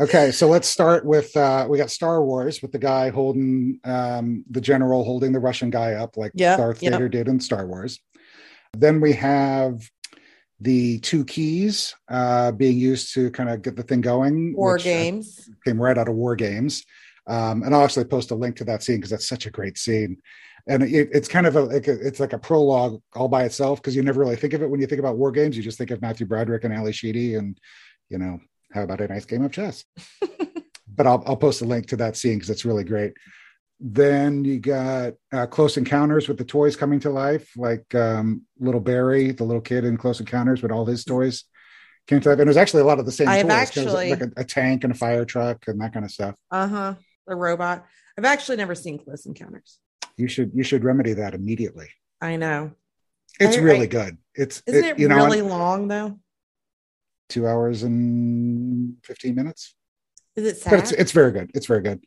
okay, so let's start with uh, we got Star Wars with the guy holding um, the general holding the Russian guy up like Yep, Darth yep. Vader did in Star Wars. Then we have the two keys uh, being used to kind of get the thing going. War which, uh, games. came right out of War Games. Um, and I'll actually post a link to that scene because that's such a great scene. And it, it's kind of a, like a it's like a prologue all by itself because you never really think of it when you think about War Games. You just think of Matthew Broderick and Ally Sheedy, and you know how about a nice game of chess. *laughs* but I'll I'll post a link to that scene because it's really great. Then you got uh, Close Encounters with the toys coming to life, like um, Little Barry, the little kid in Close Encounters with all his toys came to life. And it was actually a lot of the same I toys. 'cause it was actually- like a, a tank and a fire truck and that kind of stuff. Uh huh. The robot. I've actually never seen Close Encounters. You should you should remedy that immediately. I know. It's I- really I- good. It's Isn't it, you know really long though? two hours and fifteen minutes. Is it sad? But it's it's very good. It's very good.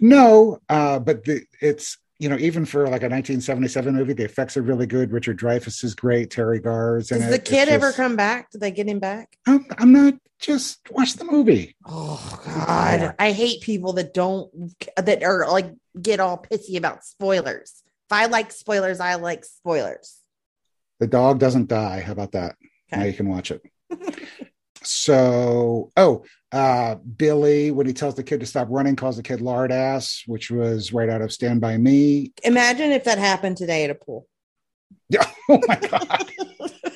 No, uh, but the, it's you know even for like a 1977 movie, the effects are really good. Richard Dreyfuss is great. Teri Garr's in Does the kid ever come back? Did they get him back? I'm, I'm not. Just watch the movie. Oh God, I hate people that don't that are like get all pissy about spoilers. If I like spoilers, I like spoilers. The dog doesn't die. How about that? Now you can watch it. *laughs* so, oh, uh, Billy, when he tells the kid to stop running, calls the kid lard ass, which was right out of Stand By Me. Imagine if that happened today at a pool. Yeah. *laughs* Oh my God.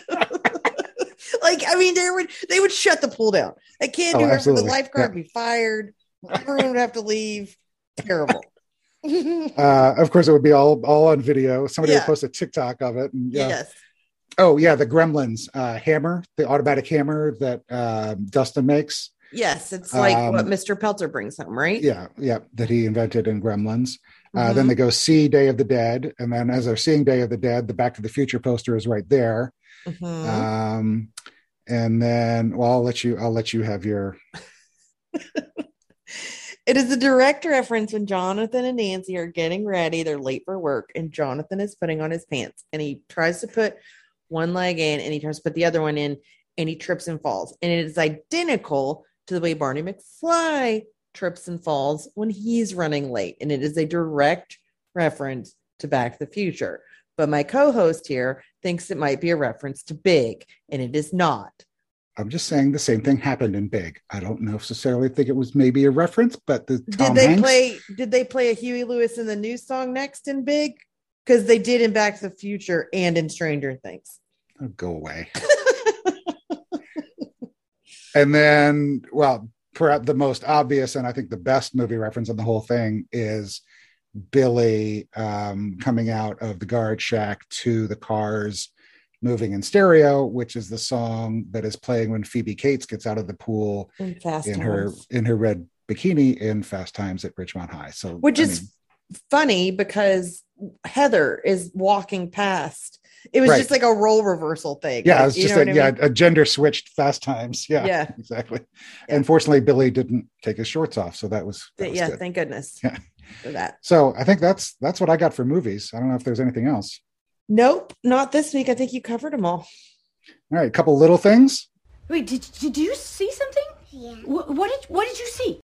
*laughs* like, I mean, they would they would shut the pool down. A kid, Oh, whoever the lifeguard would be fired. Everyone would have to leave. Terrible. *laughs* Uh, of course, it would be all all on video. Somebody Yeah. would post a TikTok of it. And, yeah. Yes. Oh yeah, the Gremlins uh, hammer, the automatic hammer that uh, Dustin makes. Yes, it's like Um, what Mr. Peltzer brings home, right? Yeah, yeah, that he invented in Gremlins. Uh, Mhm. Then they go see Day of the Dead, and then as they're seeing Day of the Dead, the Back to the Future poster is right there. Mhm. Um, and then, well, I'll let you. I'll let you have your. *laughs* It is a direct reference when Jonathan and Nancy are getting ready. They're late for work, and Jonathan is putting on his pants, and he tries to put one leg in, and he tries to put the other one in, and he trips and falls. And it is identical to the way Marty McFly trips and falls when he's running late, and it is a direct reference to Back to the Future. But my co-host here thinks it might be a reference to Big, and it is not. I'm just saying the same thing happened in Big. I don't necessarily think it was maybe a reference, but the Tom did they Hanks, play did they play a Huey Lewis in the new song next in Big? Because they did in Back to the Future and in Stranger Things. Oh, go away. *laughs* and then, well, perhaps the most obvious and I think the best movie reference on the whole thing is Billy um, coming out of the guard shack to the cars moving in stereo, which is the song that is playing when Phoebe Cates gets out of the pool In in her in her red bikini in Fast Times at Ridgemont High. So Which I is mean, funny because Heather is walking past It was Right. just like a role reversal thing. Yeah, Like, it's you just a, what I yeah, mean? a gender switched Fast Times. *laughs* Yeah, Yeah. exactly. Yeah. Unfortunately, Billy didn't take his shorts off, so that was, that was yeah. good. Thank goodness Yeah. for that. So I think that's that's what I got for movies. I don't know if there's anything else. Nope, not this week. I think you covered them all. All right, a couple little things. Wait, did, did you see something? Yeah. What, what did what did you see?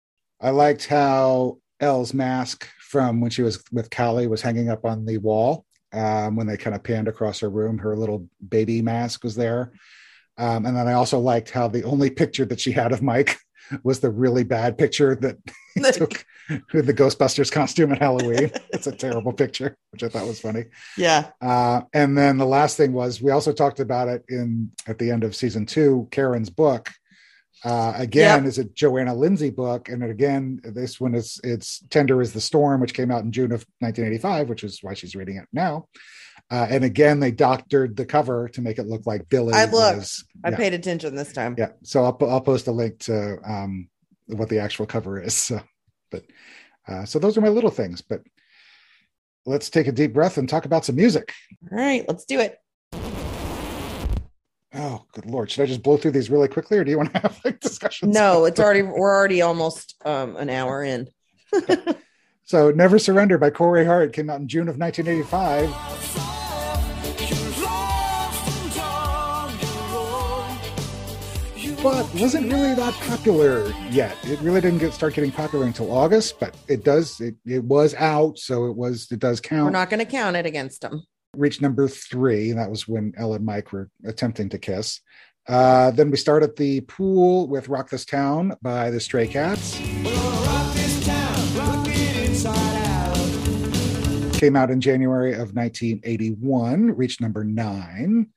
I liked how El's mask from when she was with Kali was hanging up on the wall. Um, when they kind of panned across her room, her little baby mask was there. Um, and then I also liked how the only picture that she had of Mike *laughs* was the really bad picture that *laughs* he took *laughs* with the Ghostbusters costume at Halloween. it's a terrible picture, which I thought was funny. Yeah. Uh, and then the last thing was we also talked about it in at the end of season two, Karen's book. Uh, again, Yep. is a Johanna Lindsey book, and again, this one is it's Tender is the Storm, which came out in June of 1985, which is why she's reading it now. Uh, and again, they doctored the cover to make it look like Billy. I looked. was- I yeah, paid attention this time. yeah. So I'll I'll post a link to um, what the actual cover is. So, but uh, so those are my little things. But let's take a deep breath and talk about some music. All right, let's do it. Oh, good lord! Should I just blow through these really quickly, or do you want to have like discussions? No, it's already we're already almost um an hour in. *laughs* So, "Never Surrender" by Corey Hart came out in June of 1985. But wasn't really that popular yet. It really didn't get start getting popular until August, but it does. It, it was out, so it was. It does count. We're not going to count it against them. Reached number three. and That was when Ella and Mike were attempting to kiss. Uh, then we start at the pool with Rock This Town by the Stray Cats. Came out in January of 1981, reached number nine.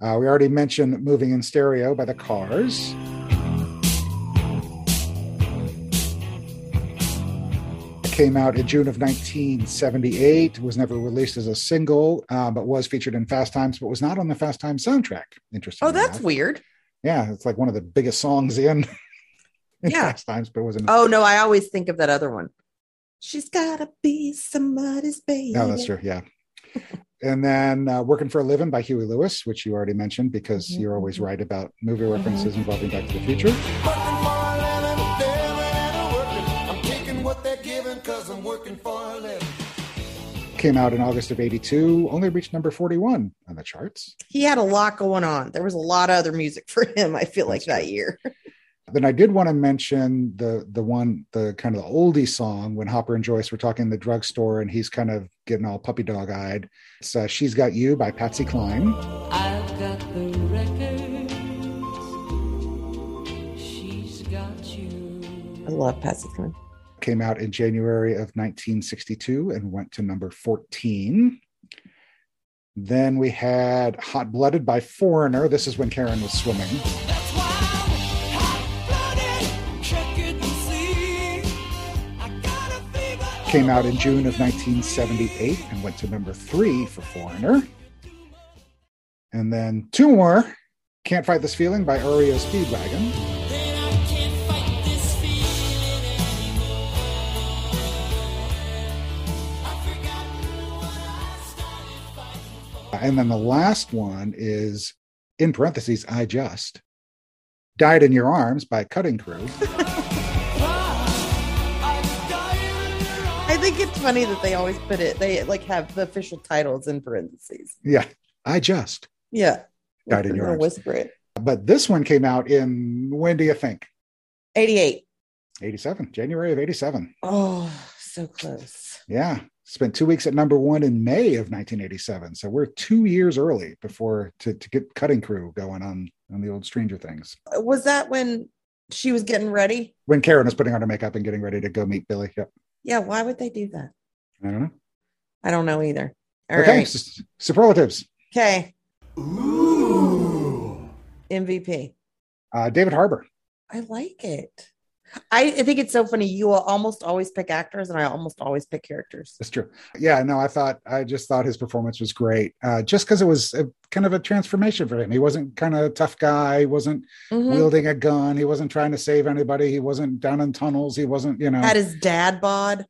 Uh, we already mentioned Moving in Stereo by the Cars. Came out in June of 1978. Was never released as a single, uh, but was featured in Fast Times, but was not on the Fast Times soundtrack. Interesting. Oh, that's weird. Yeah, it's like one of the biggest songs in, *laughs* in Yeah. Fast Times, but it wasn't. Oh no, I always think of that other one. She's gotta be somebody's baby. No, that's true. Yeah. And then uh, Working for a Living by Huey Lewis, which you already mentioned because Mhm. you're always right about movie references involving Back to the Future. Came out in August of 82, only reached number 41 on the charts. He had a lot going on. There was a lot of other music for him. I feel like That's that year. *laughs* Then I did want to mention the the one the kind of the oldie song when Hopper and Joyce were talking in the drugstore and he's kind of getting all puppy dog eyed. It's uh, "She's Got You" by Patsy Cline. I've got the records. She's got you. I love Patsy Cline. Came out in January of 1962 and went to number 14. Then we had "Hot Blooded" by Foreigner. This is when Karen was swimming. That's why I'm hot-blooded. Check it and see. I got a fever. Came out in June of 1978 and went to number three for Foreigner. And then two more. Can't Fight This Feeling by REO Speedwagon. And then the last one is, in parentheses, I Just. Died in Your Arms by Cutting Crew. *laughs* I think it's funny that they always put it. They like have the official titles in parentheses. Yeah, I Just. Yeah. Died in Your Arms. Whisper it. But this one came out in, when do you think? 88. 87, January of 87. Oh, so close. Yeah. Spent two weeks at number one in May of 1987. So we're two years early before to, to get Cutting Crew going on, on the old Stranger Things. Was that when she was getting ready? When Karen was putting on her makeup and getting ready to go meet Billy. Yep. Yeah. Why would they do that? I don't know. I don't know either. All right. okay. s- superlatives. Okay. Ooh. MVP. Uh, David Harbour. I like it. I, I think it's so funny. You will almost always pick actors, and I almost always pick characters. That's true. Yeah, no, I thought I just thought his performance was great. Uh, just because it was a, kind of a transformation for him. He wasn't kind of a tough guy. He wasn't Mhm. wielding a gun. He wasn't trying to save anybody. He wasn't down in tunnels. He wasn't, you know. Had his dad bod.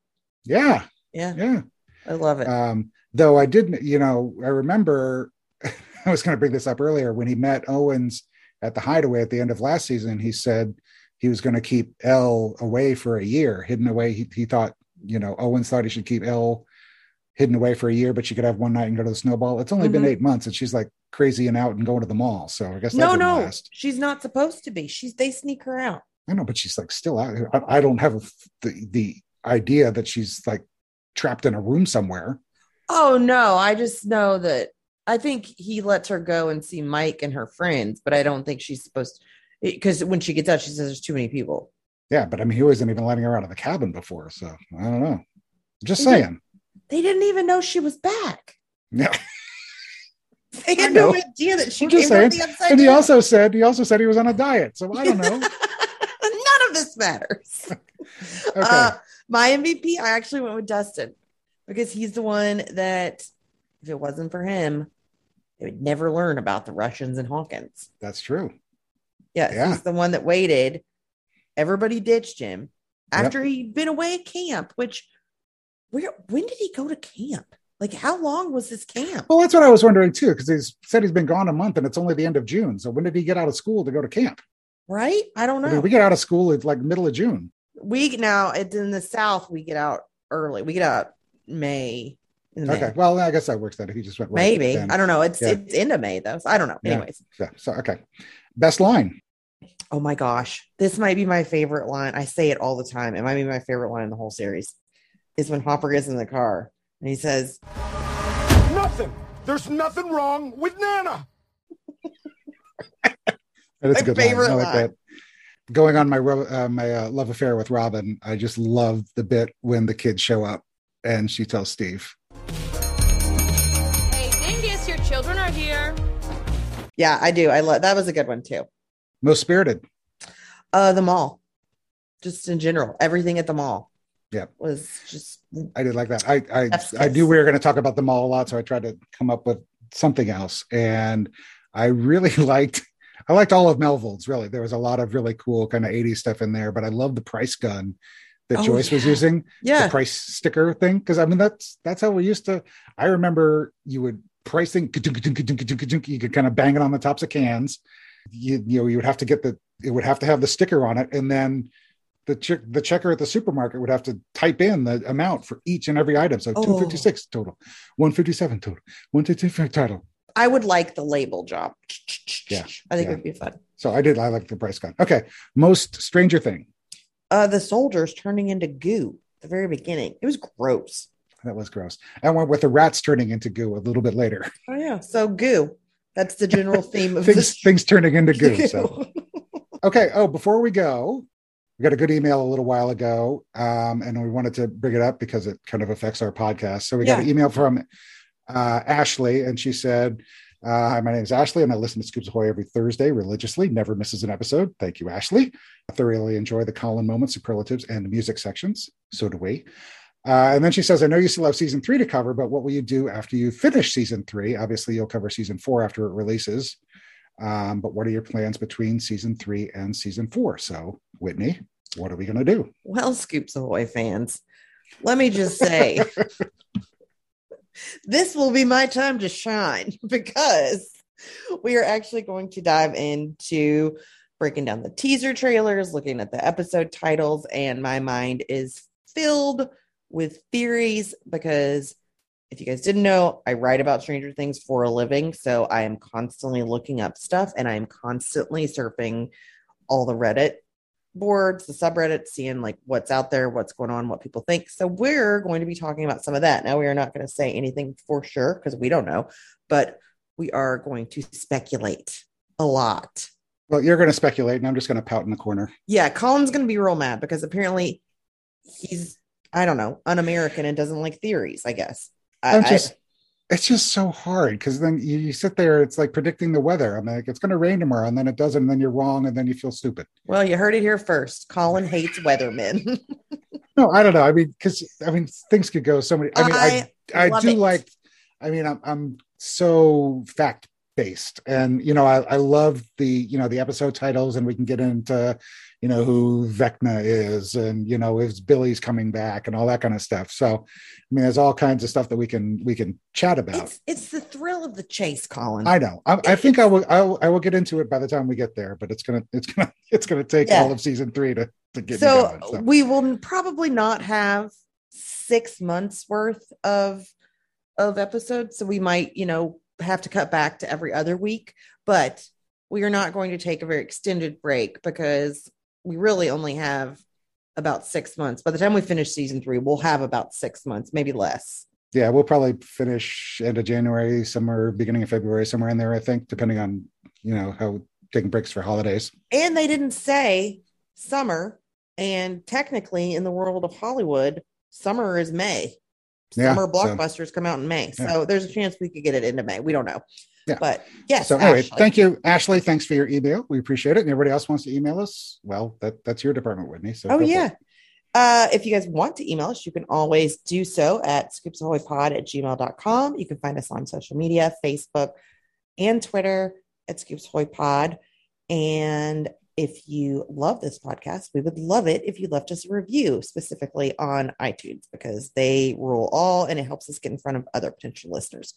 yeah, Yeah, yeah. I love it. Um, though I didn't, you know, I remember *laughs* I was going to bring this up earlier when he met Owens at the hideaway at the end of last season. He said he was going to keep El away for a year, hidden away. He, he thought, you know, Owens thought he should keep El hidden away for a year, but she could have one night and go to the snowball. It's only been Mhm. eight months and she's like crazy and out and going to the mall. So I guess No, no, last. she's not supposed to be. She's they sneak her out. I know, but she's like still out. I, I don't have a, the, the idea that she's like trapped in a room somewhere. Oh no, I just know that I think he lets her go and see Mike and her friends, but I don't think she's supposed because when she gets out, she says there's too many people. Yeah, but I mean, he wasn't even letting her out of the cabin before. So I don't know. Just it- saying. They didn't even know she was back. Yeah. *laughs* They had no idea that she I'm came just from saying. the upside And he down. also said he also said he was on a diet. So I don't know. *laughs* None of this matters. *laughs* Okay. Uh, my MVP, I actually went with Dustin because he's the one that, if it wasn't for him, they would never learn about the Russians and Hawkins. That's true. Yes, Yeah. he's the one that waited. Everybody ditched him Yep. after he'd been away at camp. Which, where, when did he go to camp? Like, how long was this camp? Well, that's what I was wondering too, because he said he's been gone a month and it's only the end of June. So when did he get out of school to go to camp? Right? I don't I know. mean, we get out of school it's like middle of June. we now it's in the south. We get out early. We get out May. Okay. Well, I guess that works That if he just went right Maybe then. I don't know. It's Yeah. it's into May though. So I don't know. Yeah. Anyways, Yeah. So okay. Best line. oh my gosh, this might be my favorite line. I say it all the time. It might be my favorite line in the whole series. Is when Hopper gets in the car and he says, Nothing. There's nothing wrong with Nana. *laughs* That is My a good favorite line. I like line. that. Going on my uh, my uh, love affair with Robin, I just love the bit when the kids show up and she tells Steve, Hey, Dingus, your children are here. "Yeah, I do. I love that was a good one too." "Most spirited." Uh, the mall, just in general, everything at the mall. Yeah. was just I did like that. I I, I knew we were going to talk about the mall a lot, so I tried to come up with something else. And I really *laughs* liked I liked all of Melvald's. Really, there was a lot of really cool kind of '80s stuff in there. But I love the price gun that Oh, Joyce was using, yeah. the price sticker thing. Because I mean, that's that's how we used to. I remember you would pricing. You could kind of bang it on the tops of cans. You you know you would have to get the it would have to have the sticker on it, and then the check the checker at the supermarket would have to type in the amount for each and every item. So Oh. 256 total, 157 total, 125 total. I would like the label job. Yeah, I think yeah. it would be fun. So I did I like the price gun. Okay. Most stranger thing. Uh, the soldiers turning into goo at the very beginning. It was gross. That was gross. I went with the rats turning into goo a little bit later. Oh yeah. So goo. That's the general *laughs* theme of things this. things turning into goo. So *laughs* okay. Oh, before we go, we got a good email a little while ago, um, and we wanted to bring it up because it kind of affects our podcast. So we got an email from uh, Ashley, and she said, uh, "Hi, my name is Ashley, and I listen to Scoops Ahoy every Thursday religiously. Never misses an episode. Thank you, Ashley. I thoroughly enjoy the Colin moments, superlatives, and the music sections. So do we." Uh, and then she says, I know you still have season three to cover, but what will you do after you finish season three? Obviously, you'll cover season four after it releases. Um, but what are your plans between season three and season four? So, Whitney, what are we going to do? Well, Scoops Ahoy fans, let me just say *laughs* this will be my time to shine *laughs* because we are actually going to dive into breaking down the teaser trailers, looking at the episode titles, and my mind is filled with theories because if you guys didn't know, I write about Stranger Things for a living. So I am constantly looking up stuff and I'm constantly surfing all the Reddit boards, the subreddits, seeing like what's out there, what's going on, what people think. So we're going to be talking about some of that. Now we are not going to say anything for sure because we don't know, but we are going to speculate a lot. Well, you're going to speculate, and I'm just going to pout in the corner. Yeah, Colin's going to be real mad because apparently he's I don't know, un-American and doesn't like theories, I guess. I, I'm I- it's just so hard because then you, you sit there, it's like predicting the weather. I'm like, it's going to rain tomorrow, and then it doesn't, and then you're wrong, and then you feel stupid. well, you heard it here first. Colin hates weathermen. *laughs* No, I don't know. I mean, because I mean, things could go so many. I mean, I, I, love do it. like. I mean, I'm I'm so fact based and you know I, I love the you know the episode titles and we can get into you know who vecna is and you know if billy's coming back and all that kind of stuff. So i mean there's all kinds of stuff that we can we can chat about. It's it's the thrill of the chase, Colin. i know. I, I think i will I, will I will get into it by the time we get there but it's gonna it's gonna *laughs* it's gonna take Yeah. all of season three to to get so, going so. we will probably not have six months worth of of episodes. So we might you know have to cut back to every other week but we are not going to take a very extended break because we really only have about six months. By the time we finish season three we'll have about six months maybe less. Yeah we'll probably finish end of january somewhere beginning of february somewhere in there i think depending on you know how taking breaks for holidays. And they didn't say summer and technically in the world of hollywood summer is may. Yeah, summer so- blockbusters come out in may. Yeah. so there's a chance we could get it into may. We don't know Yeah. but yes so anyway Ashley. thank you ashley thanks for your email we appreciate it and everybody else wants to email us well that that's your department whitney so oh yeah uh, if you guys want to email us, you can always do so at scoopsahoypod at gmail.com. You can find us on social media, Facebook and Twitter at scoopsahoypod. And if you love this podcast, we would love it if you left us a review, specifically on iTunes, because they rule all and it helps us get in front of other potential listeners.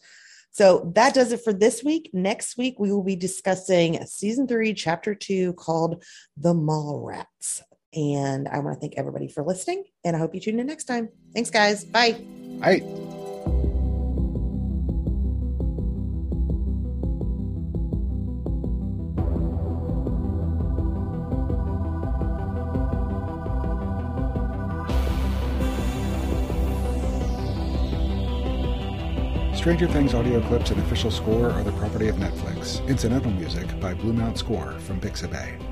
So that does it for this week. Next week, we will be discussing season three, chapter two, called The Mall Rats. And I want to thank everybody for listening. And I hope you tune in next time. Thanks, guys. Bye. I, Stranger Things audio clips and official score are the property of Netflix. Incidental music by Blue Mount Score from Pixabay.